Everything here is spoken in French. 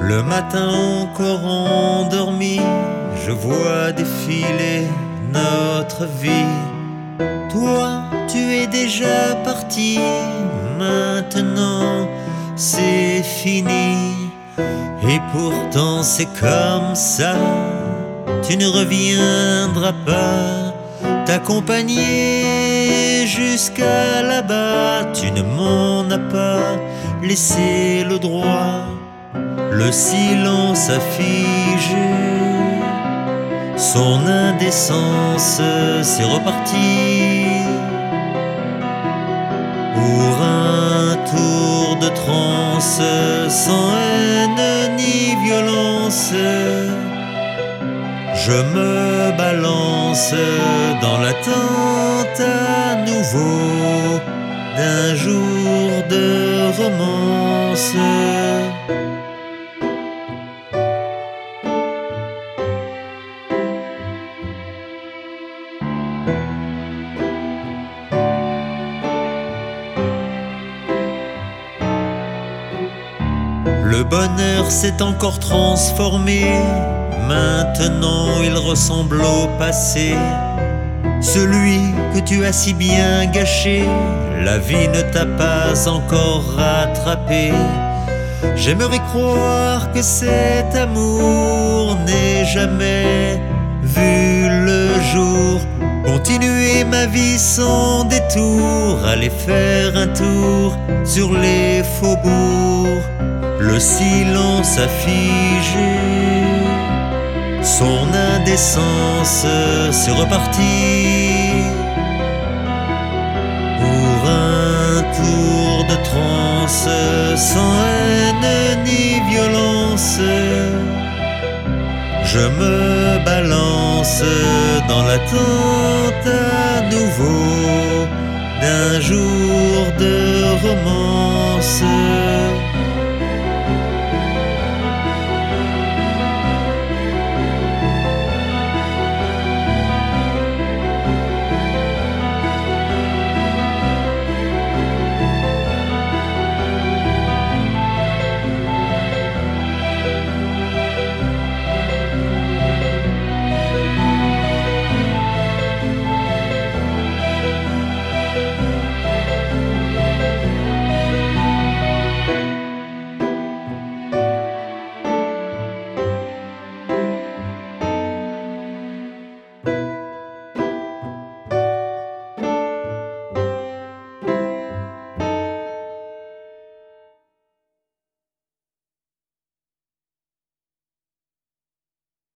Le matin encore endormi, je vois défiler notre vie. Toi, tu es déjà parti, maintenant c'est fini. Et pourtant c'est comme ça, tu ne reviendras pas t'accompagner jusqu'à là-bas. Tu ne m'en as pas laissé le droit, le silence a. Son indécence, c'est reparti pour un tour de transe sans haine ni violence. Je me balance dans l'attente à nouveau d'un jour de romance. Le bonheur s'est encore transformé, maintenant il ressemble au passé. Celui que tu as si bien gâché, la vie ne t'a pas encore rattrapé. J'aimerais croire que cet amour n'est jamais vu le jour. Continuer ma vie sans détour, aller faire un tour sur les faubourgs. Le silence a figé, son indécence, c'est reparti pour un tour de transe sans haine ni violence. Je me balance dans l'attente à nouveau d'un jour de romance.